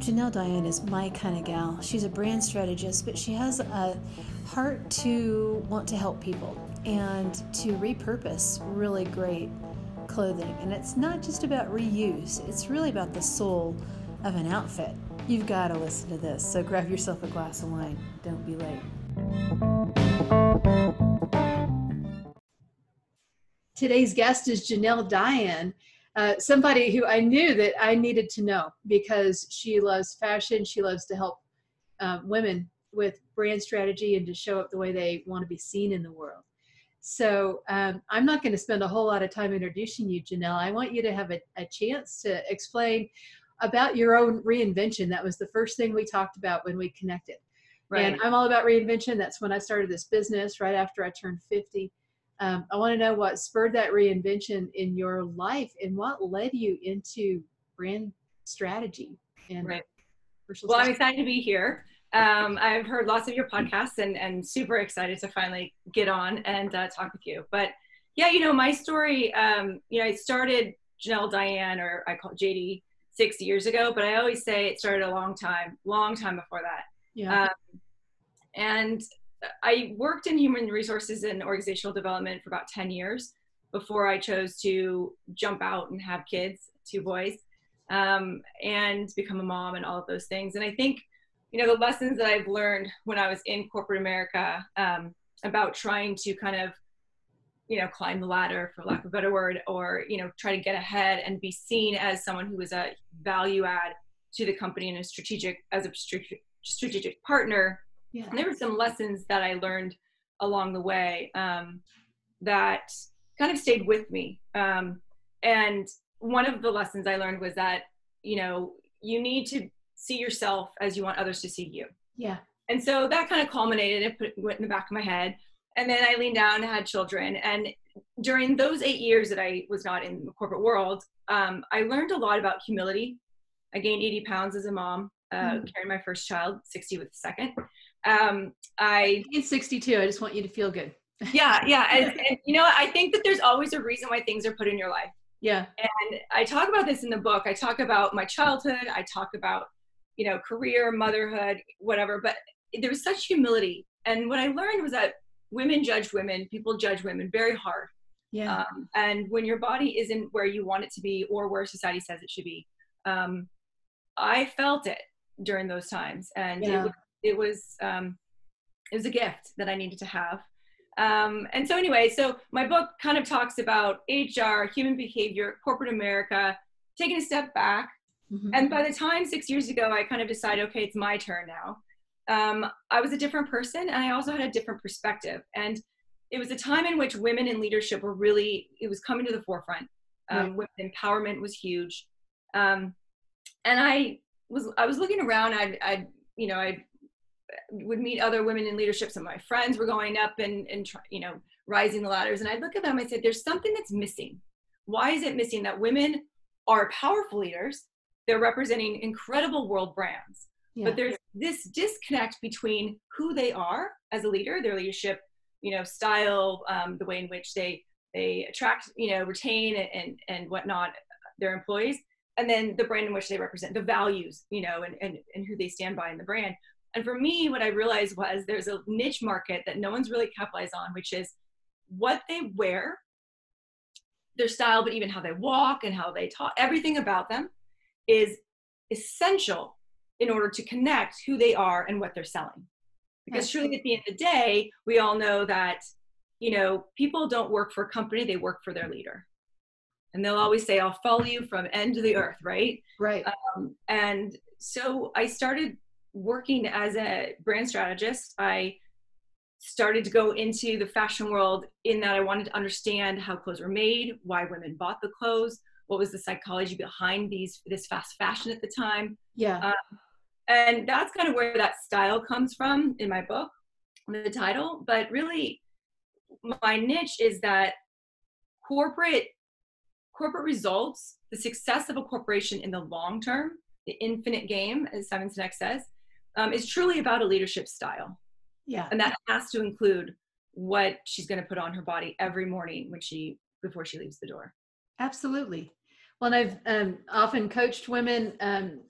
Janelle Diane is my kind of gal. She's a brand strategist, but she has a heart to want to help people and to repurpose really great clothing. And it's not just about reuse, it's really about the soul of an outfit. You've got to listen to this. So grab yourself a glass of wine. Don't be late. Today's guest is Janelle Diane. Uh, somebody who I knew that I needed to know because she loves fashion. She loves to help um, women with brand strategy and to show up the way they want to be seen in the world. So um, I'm not going to spend a whole lot of time introducing you, Janelle. I want you to have a, a chance to explain about your own reinvention. That was the first thing we talked about when we connected. Right. And I'm all about reinvention. That's when I started this business right after I turned 50. Um, I want to know what spurred that reinvention in your life and what led you into brand strategy and right. Well, I'm excited to be here. Um, I've heard lots of your podcasts and, and super excited to finally get on and uh, talk with you. But yeah, you know, my story, um, you know, I started Janelle Diane, or I call JD, six years ago, but I always say it started a long time, long time before that. Yeah. Um, and I worked in human resources and organizational development for about 10 years before I chose to jump out and have kids, two boys, um, and become a mom and all of those things. And I think, you know, the lessons that I've learned when I was in corporate America um, about trying to kind of, you know, climb the ladder, for lack of a better word, or, you know, try to get ahead and be seen as someone who is a value add to the company and a strategic, as a strategic partner yeah. And there were some lessons that I learned along the way um, that kind of stayed with me. Um, and one of the lessons I learned was that, you know, you need to see yourself as you want others to see you. Yeah. And so that kind of culminated and put, went in the back of my head. And then I leaned down and had children. And during those eight years that I was not in the corporate world, um, I learned a lot about humility. I gained 80 pounds as a mom, uh, mm-hmm. carrying my first child, 60 with the second um, I it's 62. I just want you to feel good. yeah, yeah. And, and, you know, I think that there's always a reason why things are put in your life. Yeah. And I talk about this in the book. I talk about my childhood. I talk about, you know, career, motherhood, whatever. But there was such humility. And what I learned was that women judge women, people judge women very hard. Yeah. Um, and when your body isn't where you want it to be or where society says it should be, um, I felt it during those times. And yeah. it was it was um, it was a gift that I needed to have. Um, and so anyway, so my book kind of talks about HR, human behavior, corporate America, taking a step back. Mm-hmm. And by the time six years ago, I kind of decided, okay, it's my turn now. Um, I was a different person, and I also had a different perspective. And it was a time in which women in leadership were really it was coming to the forefront. Um, right. Women empowerment was huge, um, and I was I was looking around. I I you know I would meet other women in leadership. Some of my friends were going up and, and you know, rising the ladders. And I'd look at them, I said, there's something that's missing. Why is it missing that women are powerful leaders? They're representing incredible world brands. Yeah. But there's this disconnect between who they are as a leader, their leadership, you know, style, um, the way in which they they attract, you know, retain and and whatnot their employees, and then the brand in which they represent, the values, you know, and and, and who they stand by in the brand. And for me, what I realized was there's a niche market that no one's really capitalized on, which is what they wear, their style, but even how they walk and how they talk, everything about them is essential in order to connect who they are and what they're selling. Because truly at the end of the day, we all know that, you know, people don't work for a company, they work for their leader. And they'll always say, I'll follow you from end to the earth, right? Right. Um, and so I started working as a brand strategist, I started to go into the fashion world in that I wanted to understand how clothes were made, why women bought the clothes, what was the psychology behind these this fast fashion at the time. Yeah. Um, and that's kind of where that style comes from in my book, the title. But really, my niche is that corporate corporate results, the success of a corporation in the long term, the infinite game, as Simon Sinek says, um, is truly about a leadership style. Yeah. And that has to include what she's going to put on her body every morning when she before she leaves the door. Absolutely. Well, and I've um, often coached women um,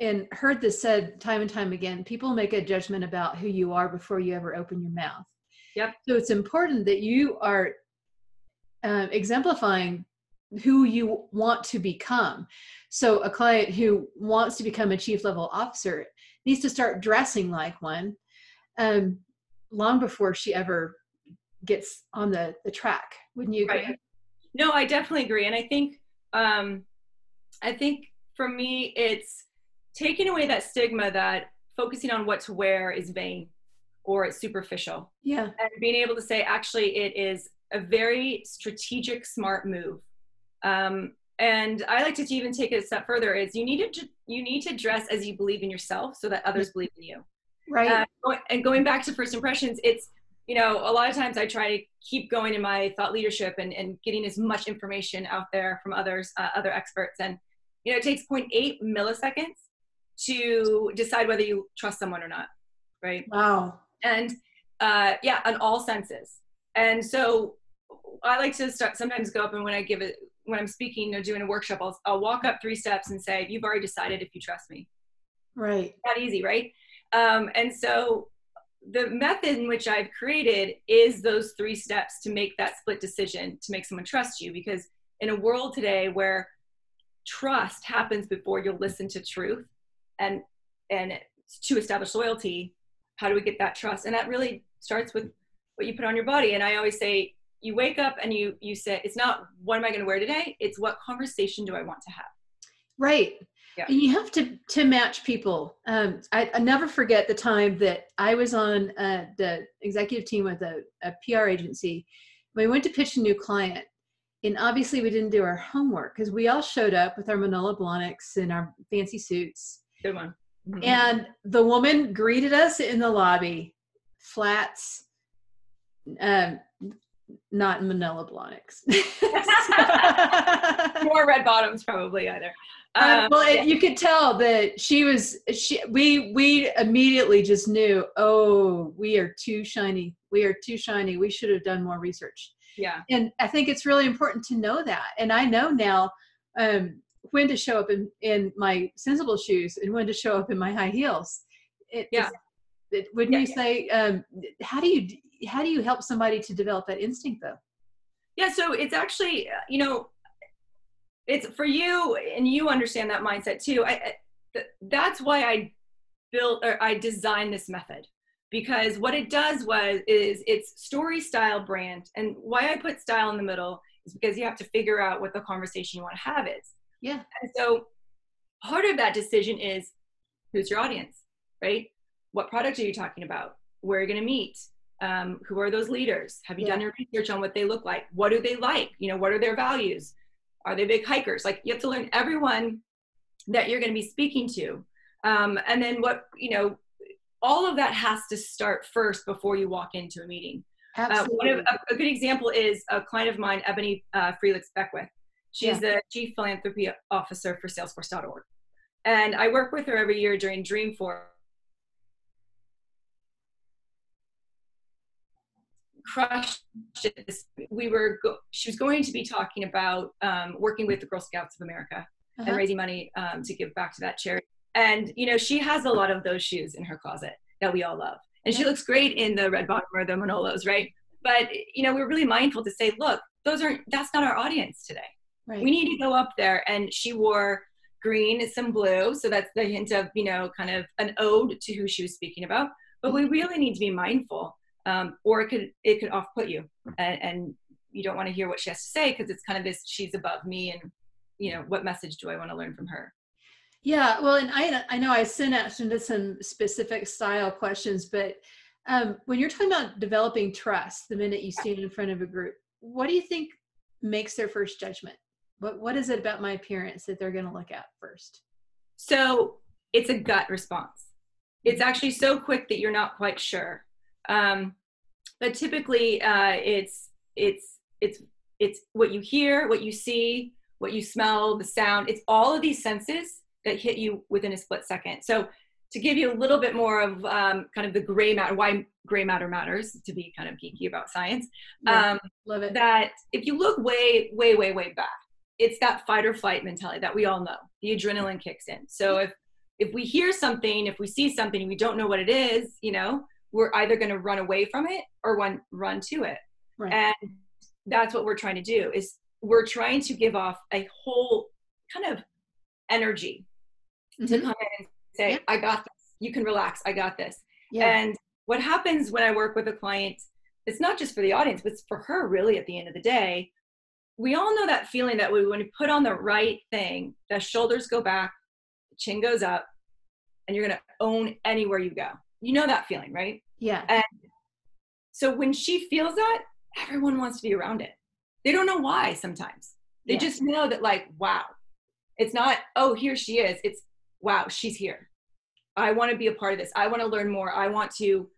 and heard this said time and time again people make a judgment about who you are before you ever open your mouth yep so it's important that you are uh, exemplifying who you want to become so a client who wants to become a chief level officer needs to start dressing like one um, long before she ever gets on the the track. Wouldn't you agree? Right. no i definitely agree and i think um i think for me it's taking away that stigma that focusing on what to wear is vain or it's superficial. Yeah. And being able to say actually it is a very strategic smart move. Um, and i like to even take it a step further is you need to you need to dress as you believe in yourself so that others believe in you. Right. Uh, and going back to first impressions it's you know a lot of times i try to keep going in my thought leadership and, and getting as much information out there from others uh, other experts. And you know it takes 0.8 milliseconds to decide whether you trust someone or not right? Wow. And uh, yeah on all senses. And so i like to start sometimes go up and when i give it when i'm speaking or doing a workshop I'll, I'll walk up three steps and say you've already decided if you trust me right not easy right um, and so the method in which I've created is those three steps to make that split decision to make someone trust you. Because in a world today where trust happens before you'll listen to truth and and to establish loyalty, how do we get that trust? And that really starts with what you put on your body. And I always say, you wake up and you you say, it's not what am I going to wear today? It's what conversation do I want to have? Right yeah. and you have to to match people um, I, I, never forget the time that i was on uh, the executive team with a, a pr agency we went to pitch a new client and obviously we didn't do our homework because we all showed up with our manolo blahniks and our fancy suits good one mm-hmm. and the woman greeted us in the lobby flats um, not manolo blahniks more red bottoms probably either um, um, well, yeah. you could tell that she was. She we we immediately just knew. Oh, we are too shiny. We are too shiny. We should have done more research. Yeah. And I think it's really important to know that. And I know now um, when to show up in in my sensible shoes and when to show up in my high heels. It, yeah. Wouldn't yeah, you say? Um, how do you how do you help somebody to develop that instinct though? Yeah. So it's actually you know it's for you and you understand that mindset too I, that's why i built or i designed this method because what it does was is it's story style brand and why i put style in the middle is because you have to figure out what the conversation you want to have is yeah and so part of that decision is who's your audience right what product are you talking about where are you going to meet um, who are those leaders have you yeah. done your research on what they look like what do they like you know what are their values are they big hikers? Like you have to learn everyone that you're going to be speaking to. Um, and then what, you know, all of that has to start first before you walk into a meeting. Absolutely. Uh, of, a, a, good example is a client of mine, Ebony uh, Frelix Beckwith. She's yeah. the chief philanthropy officer for Salesforce.org. And I work with her every year during Dreamforce crushed it. We were, go- she was going to be talking about um, working with the Girl Scouts of America uh-huh. and raising money um, to give back to that charity. And, you know, she has a lot of those shoes in her closet that we all love. And she looks great in the red bottom or the Manolos, right? But, you know, we're really mindful to say, look, those aren't, that's not our audience today. Right. We need to go up there. And she wore green, some blue. So that's the hint of, you know, kind of an ode to who she was speaking about. But we really need to be mindful um, or it could it could off put you and, and you don't want to hear what she has to say because it's kind of this she's above me and you know what message do i want to learn from her? Yeah well and i i know i sent out into some specific style questions but um, when you're talking about developing trust the minute you stand in front of a group what do you think makes their first judgment? What what is it about my appearance that they're going to look at first? So it's a gut response. It's actually so quick that you're not quite sure. Um, but typically uh, it's it's it's it's what you hear what you see what you smell the sound. It's all of these senses that hit you within a split second. So to give you a little bit more of um, kind of the gray matter why gray matter matters to be kind of geeky about science yeah, um, love it. that if you look way way way way back it's that fight or flight mentality that we all know. The adrenaline kicks in. So if if we hear something, if we see something, we don't know what it is, you know, we're either going to run away from it or run run to it. Right. And that's what we're trying to do is we're trying to give off a whole kind of energy mm-hmm. to come in and say, yeah. I got this. You can relax. I got this. Yeah. And what happens when I work with a client, it's not just for the audience, but it's for her really at the end of the day. We all know that feeling that we, when you put on the right thing, the shoulders go back, the chin goes up, and you're going to own anywhere you go. You know that feeling, right? Yeah. And so when she feels that, everyone wants to be around it. They don't know why sometimes. They yeah. just know that, like, wow. It's not, oh, here she is. It's, wow, she's here. I want to be a part of this. I want to learn more. I want to,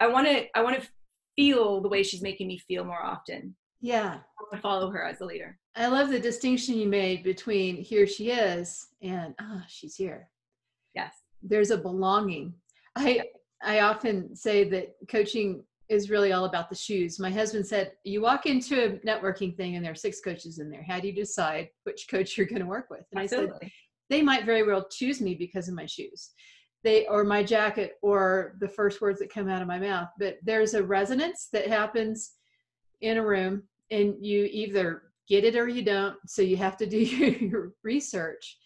I want to, I want to feel the way she's making me feel more often. Yeah. I want to follow her as a leader. I love the distinction you made between here she is and ah, oh, she's here. Yes. There's a belonging. I I often say that coaching is really all about the shoes. My husband said, You walk into a networking thing and there are six coaches in there. How do you decide which coach you're going to work with? And Absolutely. I said, They might very well choose me because of my shoes. They or my jacket or the first words that come out of my mouth. But there's a resonance that happens in a room and you either get it or you don't. So you have to do your, your research.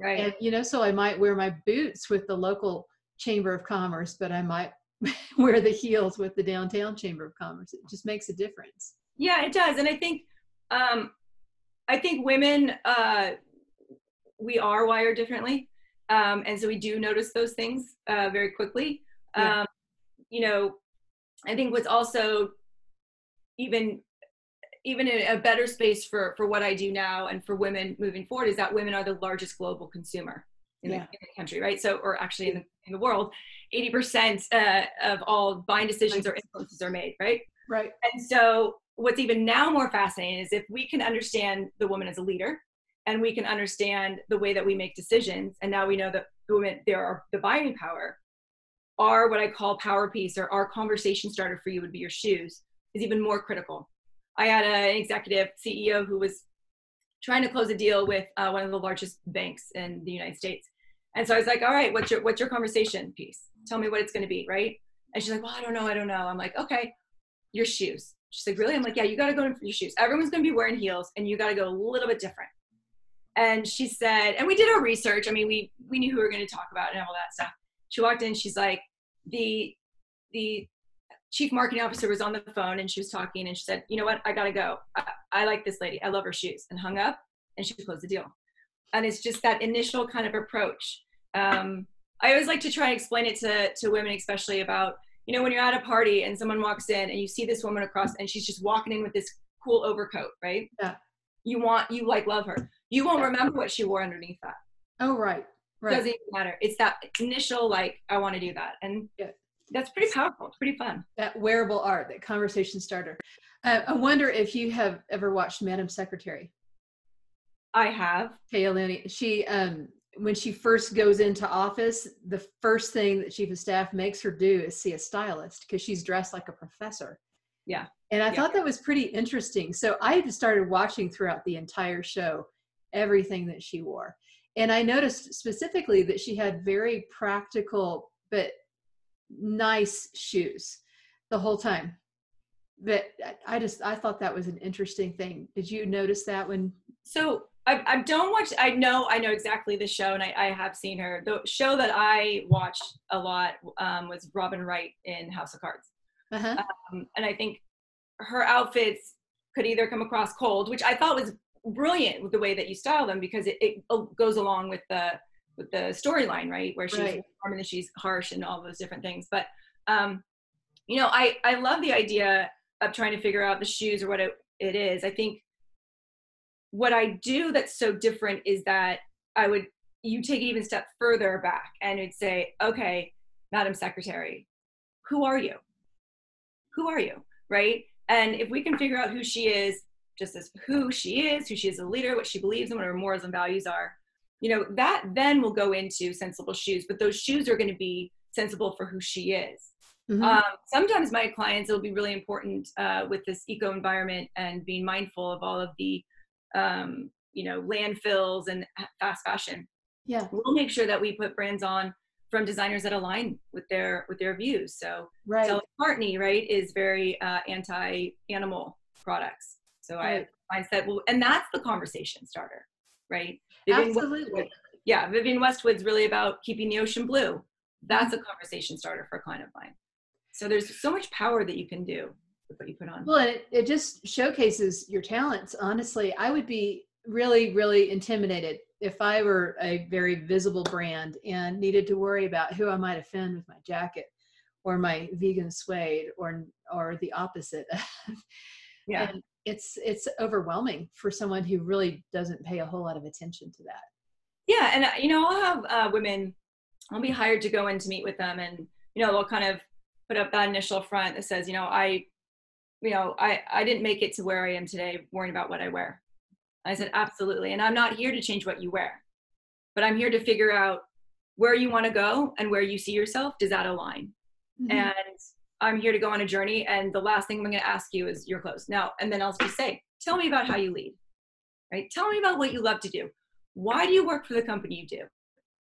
Right. And you know, so I might wear my boots with the local chamber of commerce, but I might wear the heels with the downtown chamber of commerce. It just makes a difference. Yeah it does. And i think um i think women uh we are wired differently um and so we do notice those things uh very quickly. Yeah. um you know i think what's also even even a better space for for what i do now and for women moving forward is that women are the largest global consumer in, yeah. the, in the, country, right? So, or actually in the, in the world, 80% uh, of all buying decisions or influences are made, right? Right. And so, what's even now more fascinating is if we can understand the woman as a leader and we can understand the way that we make decisions, and now we know that the women, there are the buying power, are what I call power piece or our conversation starter for you would be your shoes, is even more critical. I had an executive CEO who was trying to close a deal with uh, one of the largest banks in the United States. And so I was like, all right, what's your what's your conversation piece? Tell me what it's going to be, right? And she's like, well, I don't know, I don't know. I'm like, okay, your shoes. She's like, really? I'm like, yeah, you got to go in for your shoes. Everyone's going to be wearing heels, and you got to go a little bit different. And she said, and we did our research. I mean, we we knew who we were going to talk about and all that stuff. She walked in. She's like, the the chief marketing officer was on the phone and she was talking and she said, you know what, I gotta go. I, I like this lady. I love her shoes and hung up and she closed the deal. And it's just that initial kind of approach. Um, I always like to try and explain it to, to women, especially about, you know, when you're at a party and someone walks in and you see this woman across and she's just walking in with this cool overcoat, right? Yeah. You want, you like love her. You won't remember what she wore underneath that. Oh, right. Right. Doesn't even matter. It's that initial, like, I want to do that. And yeah that's pretty powerful. It's pretty fun. That wearable art, that conversation starter. Uh, I wonder if you have ever watched Madam Secretary. I have. Téa She, um, when she first goes into office, the first thing that chief of staff makes her do is see a stylist because she's dressed like a professor. Yeah. And I yeah. thought that was pretty interesting. So I started watching throughout the entire show everything that she wore. And I noticed specifically that she had very practical but nice shoes the whole time. But i just i thought that was an interesting thing. Did you notice that when so I, I don't watch i know i know exactly the show and I, I have seen her. The show that i watched a lot um, was robin wright in house of cards. Uh-huh. um, and i think her outfits could either come across cold which i thought was brilliant with the way that you style them because it, it goes along with the with the storyline, right? Where she's right. warm and she's harsh and all those different things. But um, you know, I I love the idea of trying to figure out the shoes or what it, it is. I think what I do that's so different is that I would you take it even step further back and would say, okay, Madam Secretary, who are you? Who are you? Right? And if we can figure out who she is, just as who she is, who she is a leader, what she believes in, what her morals and values are, you know that then will go into sensible shoes but those shoes are going to be sensible for who she is mm-hmm. um, sometimes my clients it'll be really important uh, with this eco environment and being mindful of all of the um, you know landfills and fast fashion Yeah. We'll make sure that we put brands on from designers that align with their with their views. So right. So McCartney, right, is very uh, anti-animal products. So right. I I said, well, and that's the conversation starter, right? Vivienne Absolutely. Westwood, yeah, Vivienne Westwood's really about keeping the ocean blue. That's mm-hmm. a conversation starter for a client of mine. So there's so much power that you can do with what you put on. Well, it, it just showcases your talents. Honestly, I would be really, really intimidated if I were a very visible brand and needed to worry about who I might offend with my jacket or my vegan suede or or the opposite. yeah. And it's it's overwhelming for someone who really doesn't pay a whole lot of attention to that. Yeah, and uh, you know, I'll have uh, women. I'll be hired to go in to meet with them, and you know, they'll kind of put up that initial front that says, you know, I, you know, I I didn't make it to where I am today, worrying about what I wear. I said, absolutely. And I'm not here to change what you wear, but I'm here to figure out where you want to go and where you see yourself. Does that align? Mm-hmm. And I'm here to go on a journey. And the last thing I'm going to ask you is your clothes. Now, and then I'll just say, tell me about how you lead, right? Tell me about what you love to do. Why do you work for the company you do?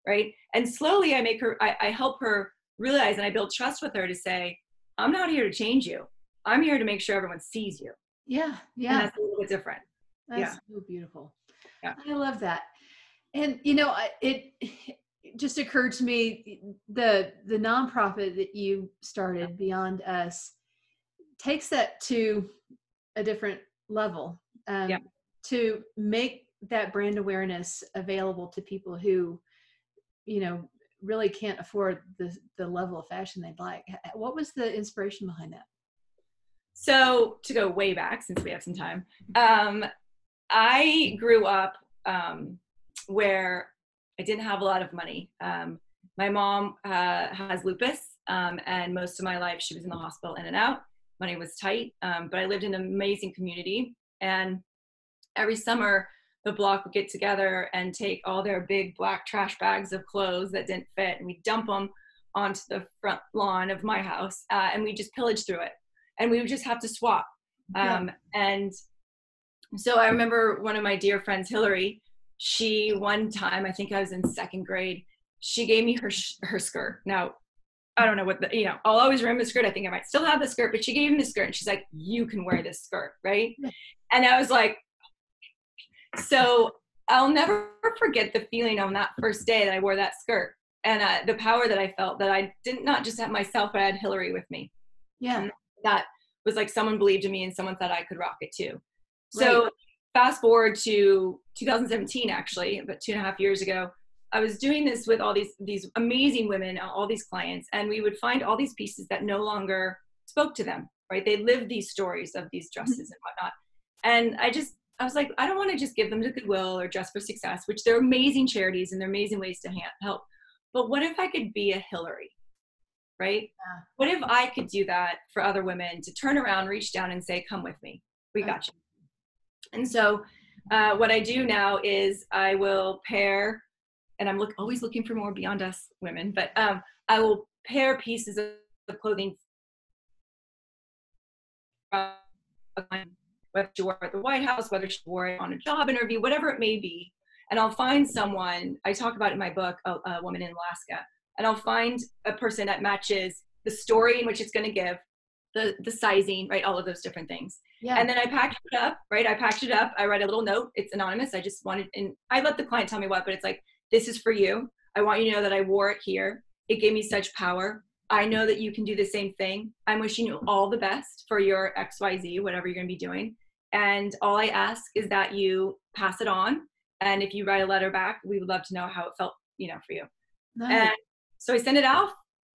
Right. And slowly I make her, I, I help her realize and I build trust with her to say, I'm not here to change you. I'm here to make sure everyone sees you. Yeah. Yeah. And that's a little bit different. That's yeah. so beautiful. Yeah. I love that. And you know, it, it just occurred to me the the nonprofit that you started Beyond Us takes that to a different level. Um, yeah. To make that brand awareness available to people who, you know, really can't afford the the level of fashion they'd like. What was the inspiration behind that? So to go way back, since we have some time, um, I grew up um, where I didn't have a lot of money. Um, my mom uh, has lupus, um, and most of my life she was in the hospital in and out. Money was tight, um, but I lived in an amazing community. And every summer, the block would get together and take all their big black trash bags of clothes that didn't fit, and we'd dump them onto the front lawn of my house, uh, and we just pillage through it. And we would just have to swap. Yeah. Um, and so I remember one of my dear friends, Hillary, she one time, I think I was in second grade, she gave me her her skirt. Now, I don't know what the, you know, I'll always remember the skirt. I think I might still have the skirt, but she gave me the skirt and she's like, you can wear this skirt, right? And I was like, so I'll never forget the feeling on that first day that I wore that skirt and uh, the power that I felt that I didn't not just have myself, but I had Hillary with me. Yeah. And that was like someone believed in me and someone thought I could rock it too. So right. Fast forward to 2017, actually, about two and a half years ago, I was doing this with all these these amazing women, all these clients, and we would find all these pieces that no longer spoke to them. Right? They lived these stories of these mm-hmm. dresses and whatnot, and I just I was like, I don't want to just give them to Goodwill or Dress for Success, which they're amazing charities and they're amazing ways to help. But what if I could be a Hillary? Right? Yeah. What if I could do that for other women to turn around, reach down, and say, Come with me. We got you. And so uh, what I do now is I will pair, and I'm look, always looking for more beyond us women, but um, I will pair pieces of clothing whether she wore it at the White House, whether she wore it on a job interview, whatever it may be. And I'll find someone, I talk about in my book, a, a woman in Alaska, and I'll find a person that matches the story in which it's going to give, the, the sizing, right? All of those different things. Yeah. And then I packed it up, right? I packed it up. I write a little note. It's anonymous. I just wanted, and I let the client tell me what, but it's like, this is for you. I want you to know that I wore it here. It gave me such power. I know that you can do the same thing. I'm wishing you all the best for your XYZ, whatever you're going to be doing. And all I ask is that you pass it on. And if you write a letter back, we would love to know how it felt, you know, for you. Nice. And so I send it off.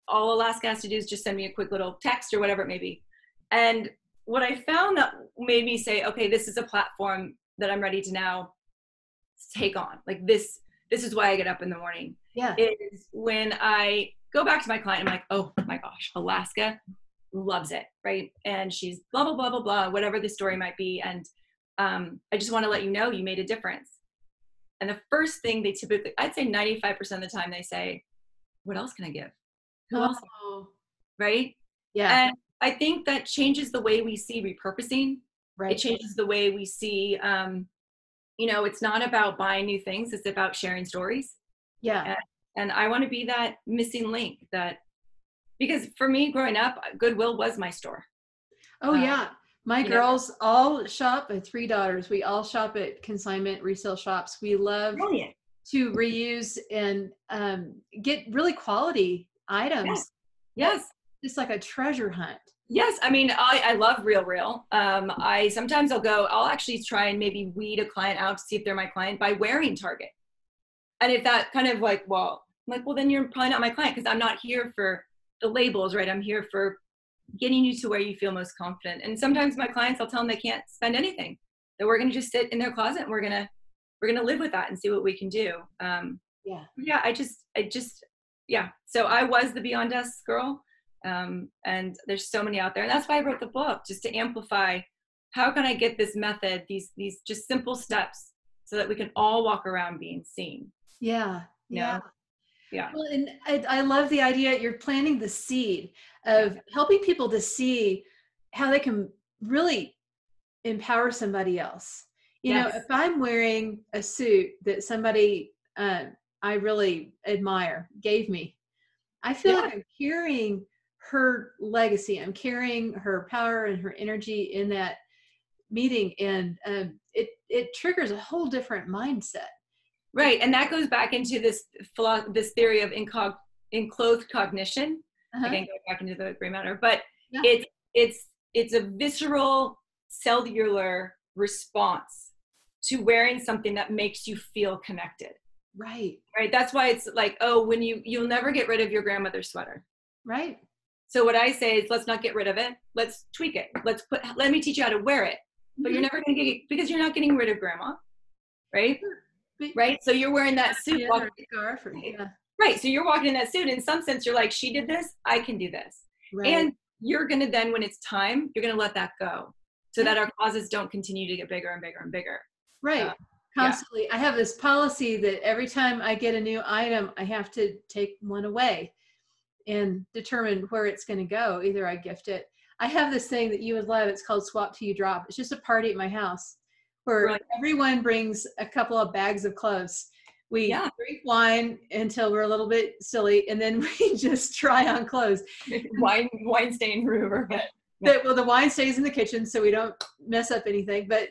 All Alaska has to do is just send me a quick little text or whatever it may be. And what I found that made me say, okay, this is a platform that I'm ready to now take on. Like this, this is why I get up in the morning. Yeah. Is when I go back to my client, I'm like, oh my gosh, Alaska loves it, right? And she's blah blah blah blah blah, whatever the story might be. And um, I just want to let you know you made a difference. And the first thing they typically, I'd say 95% of the time, they say, "What else can I give? Oh. Right? Yeah. And I think that changes the way we see repurposing. Right. It changes the way we see, um, you know, it's not about buying new things, it's about sharing stories. Yeah. And, and I want to be that missing link that, because for me growing up, Goodwill was my store. Oh, um, yeah. My girls know. all shop, at three daughters, we all shop at consignment resale shops. We love Brilliant. to reuse and um, get really quality items. Yes. yes. It's like a treasure hunt. Yes, I mean, I, I love Real Real. Um, I sometimes I'll go, I'll actually try and maybe weed a client out to see if they're my client by wearing Target. And if that kind of like, well, I'm like, well, then you're probably not my client because I'm not here for the labels, right? I'm here for getting you to where you feel most confident. And sometimes my clients, I'll tell them they can't spend anything. That we're going to just sit in their closet and we're going to we're going to live with that and see what we can do. Um, yeah. Yeah. I just I just yeah. So I was the Beyond Us girl um, and there's so many out there and that's why i wrote the book just to amplify how can i get this method these these just simple steps so that we can all walk around being seen? Yeah yeah. Yeah. Well and I, I love the idea you're planting the seed of helping people to see how they can really empower somebody else. You yes. know if i'm wearing a suit that somebody uh, i really admire gave me i feel yeah. like i'm carrying her legacy. I'm carrying her power and her energy in that meeting, and um, it it triggers a whole different mindset. Right, and that goes back into this this theory of incog- enclothed cognition. Uh-huh. Again, going back into the gray matter, but yeah. it's it's it's a visceral cellular response to wearing something that makes you feel connected right right that's why it's like oh when you you'll never get rid of your grandmother's sweater right so what I say is let's not get rid of it. Let's tweak it. Let's put let me teach you how to wear it. But you're mm-hmm. never gonna get it because you're not getting rid of grandma. Right? Right? So you're wearing that suit. Yeah, walking, yeah. Right. So you're walking in that suit. In some sense, you're like, she did this, I can do this. Right. And you're gonna then when it's time, you're gonna let that go. So yeah. that our causes don't continue to get bigger and bigger and bigger. Right. Constantly. Yeah. I have this policy that every time I get a new item, I have to take one away and determine where it's going to go. Either I gift it. I have this thing that you would love. It's called Swap to You Drop. It's just a party at my house where right. everyone brings a couple of bags of clothes. We yeah. drink wine until we're a little bit silly, and then we just try on clothes. wine, wine stain remover but yeah. well, the wine stays in the kitchen, so we don't mess up anything. But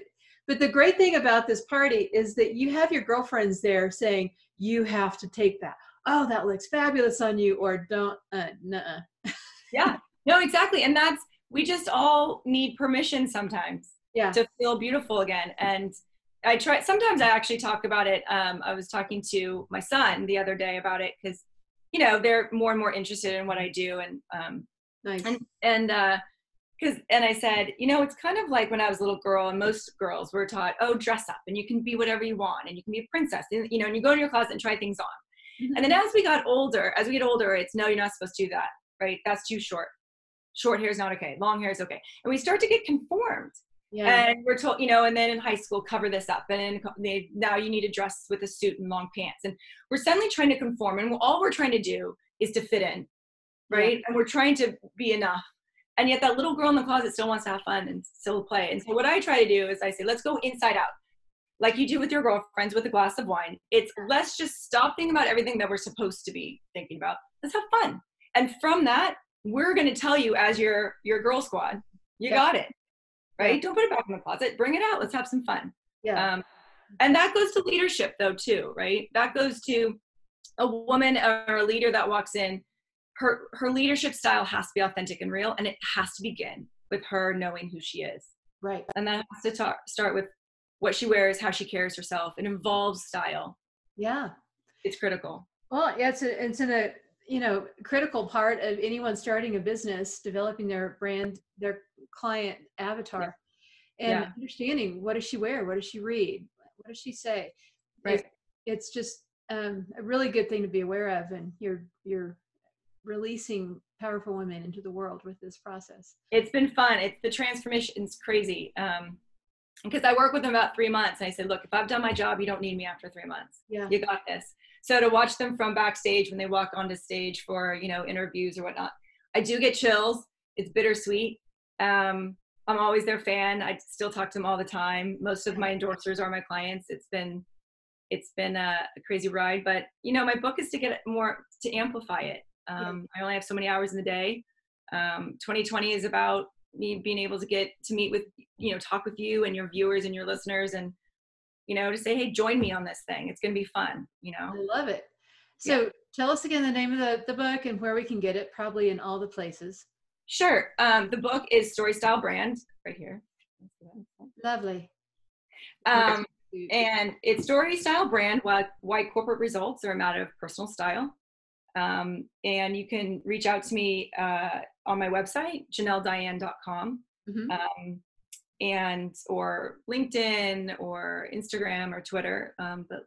but the great thing about this party is that you have your girlfriends there saying you have to take that. Oh that looks fabulous on you or don't uh nuh yeah. No exactly. And that's we just all need permission sometimes yeah. to feel beautiful again. And i try sometimes i actually talk about it um, i was talking to my son the other day about it because you know they're more and more interested in what i do and um nice. and and uh because and i said you know it's kind of like when i was a little girl and most girls were taught oh dress up and you can be whatever you want and you can be a princess and you know and you go in your closet and try things on mm-hmm. and then as we got older, as we get older, it's no, you're not supposed to do that, right? That's too short. Short hair is not okay. Long hair is okay. And we start to get conformed. Yeah. And we're told, you know, and then in high school, cover this up. And they, now you need to dress with a suit and long pants. And we're suddenly trying to conform. And all we're trying to do is to fit in, right? Yeah. And we're trying to be enough. And yet that little girl in the closet still wants to have fun and still play. And so what I try to do is I say, let's go inside out like you do with your girlfriends with a glass of wine. It's let's just stop thinking about everything that we're supposed to be thinking about. Let's have fun. And from that, we're going to tell you as your your girl squad, you yeah. got it. Right? Yeah. Don't put it back in the closet. Bring it out. Let's have some fun. Yeah. Um, and that goes to leadership though too, right? That goes to a woman or a leader that walks in. Her her leadership style has to be authentic and real, and it has to begin with her knowing who she is. Right. And that has to talk, start with what she wears, how she carries herself. It involves style. Yeah. It's critical. Well, yeah, it's a, it's in a, you know, critical part of anyone starting a business, developing their brand, their client avatar yeah. and yeah. understanding what does she wear? What does she read? What does she say? Right. it's just um, a really good thing to be aware of. And you're, you're releasing powerful women into the world with this process. It's been fun. It's the transformation is crazy. Um, because I work with them about three months. And I said, look, if I've done my job, you don't need me after three months. Yeah. You got this. So to watch them from backstage when they walk onto stage for, you know, interviews or whatnot, I do get chills. It's bittersweet. Um, I'm always their fan. I still talk to them all the time. Most of my endorsers are my clients. It's been, it's been a, a, crazy ride, but you know, my book is to get more to amplify it. Um, I only have so many hours in the day. Um, 2020 is about me being able to get to meet with, you know, talk with you and your viewers and your listeners, and you know, to say, hey, join me on this thing. It's going to be fun. You know, I love it. So yeah. tell us again the name of the, the book and where we can get it, probably in all the places. Sure. Um, the book is Story Style Brand, right here. Lovely. Um, and it's story style brand why, why corporate results are a matter of personal style um, and you can reach out to me uh, on my website janellediane.com mm-hmm. um, and or linkedin or instagram or twitter um, but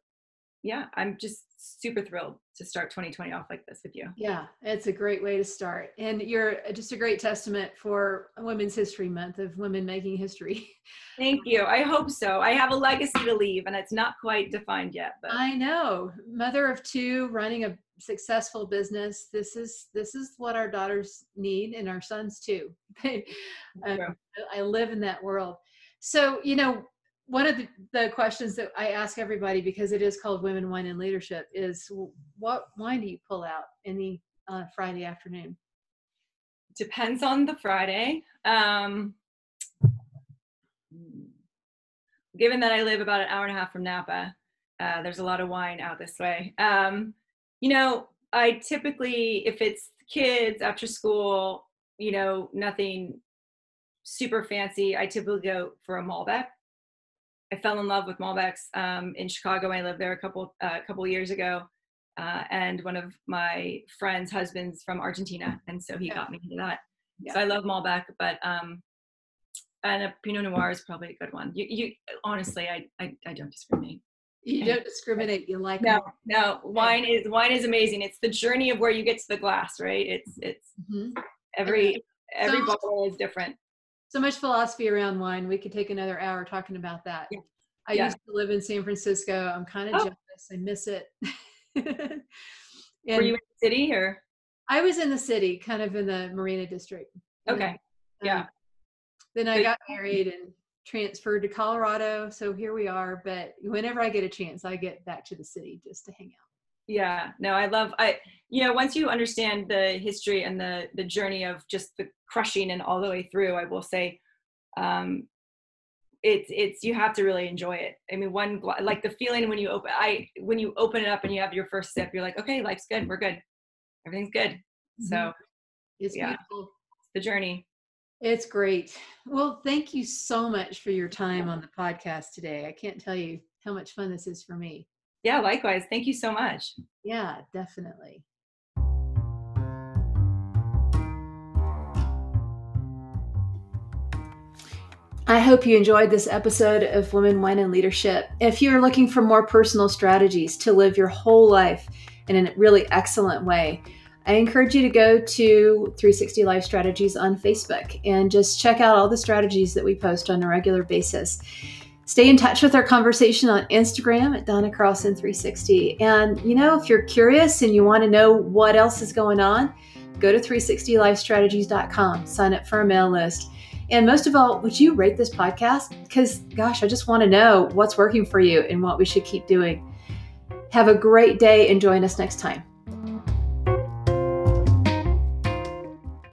yeah i'm just super thrilled to start 2020 off like this with you. Yeah, it's a great way to start. And you're just a great testament for Women's History Month of women making history. Thank you. I hope so. I have a legacy to leave and it's not quite defined yet, but I know. Mother of two, running a successful business. This is this is what our daughters need and our sons too. um, I live in that world. So, you know, one of the, the, questions that I ask everybody because it is called Women Wine and Leadership is what wine do you pull out any uh, Friday afternoon? Depends on the Friday. Um, given that I live about an hour and a half from Napa, uh, there's a lot of wine out this way. Um, you know, I typically, if it's kids after school, you know, nothing super fancy, I typically go for a Malbec I fell in love with Malbecs um, in Chicago. I lived there a couple a uh, couple years ago, uh, and one of my friend's husbands from Argentina, and so he yeah. got me into that. Yeah. So I love Malbec, but um, and a Pinot Noir is probably a good one. You, you honestly, I, I, I don't discriminate. You don't discriminate. You like no, no. Wine is wine is amazing. It's the journey of where you get to the glass, right? It's it's mm-hmm. every every so, bottle is different so much philosophy around wine. We could take another hour talking about that. Yeah. I yeah. used to live in San Francisco. I'm kind of oh. jealous. I miss it. Were you in the city or? I was in the city, kind of in the Marina District. Okay. And, yeah. Um, then I got married and transferred to Colorado. So here we are. But whenever I get a chance, I get back to the city just to hang out yeah no i love i you know once you understand the history and the the journey of just the crushing and all the way through i will say um it's it's you have to really enjoy it. I mean one like the feeling when you open i when you open it up and you have your first sip you're like okay life's good we're good everything's good. Mm-hmm. so it's yeah beautiful. the journey. It's great. Well thank you so much for your time on the podcast today. I can't tell you how much fun this is for me yeah, likewise. Thank you so much. Yeah, definitely. I hope you enjoyed this episode of Women, Wine, and Leadership. If you are looking for more personal strategies to live your whole life in a really excellent way, I encourage you to go to 360 Life Strategies on Facebook and just check out all the strategies that we post on a regular basis. Stay in touch with our conversation on Instagram at Donna Carlson 360. And, you know, if you're curious and you want to know what else is going on, go to 360lifestrategies.com, sign up for our mail list. And most of all, would you rate this podcast? Because, gosh, I just want to know what's working for you and what we should keep doing. Have a great day and join us next time.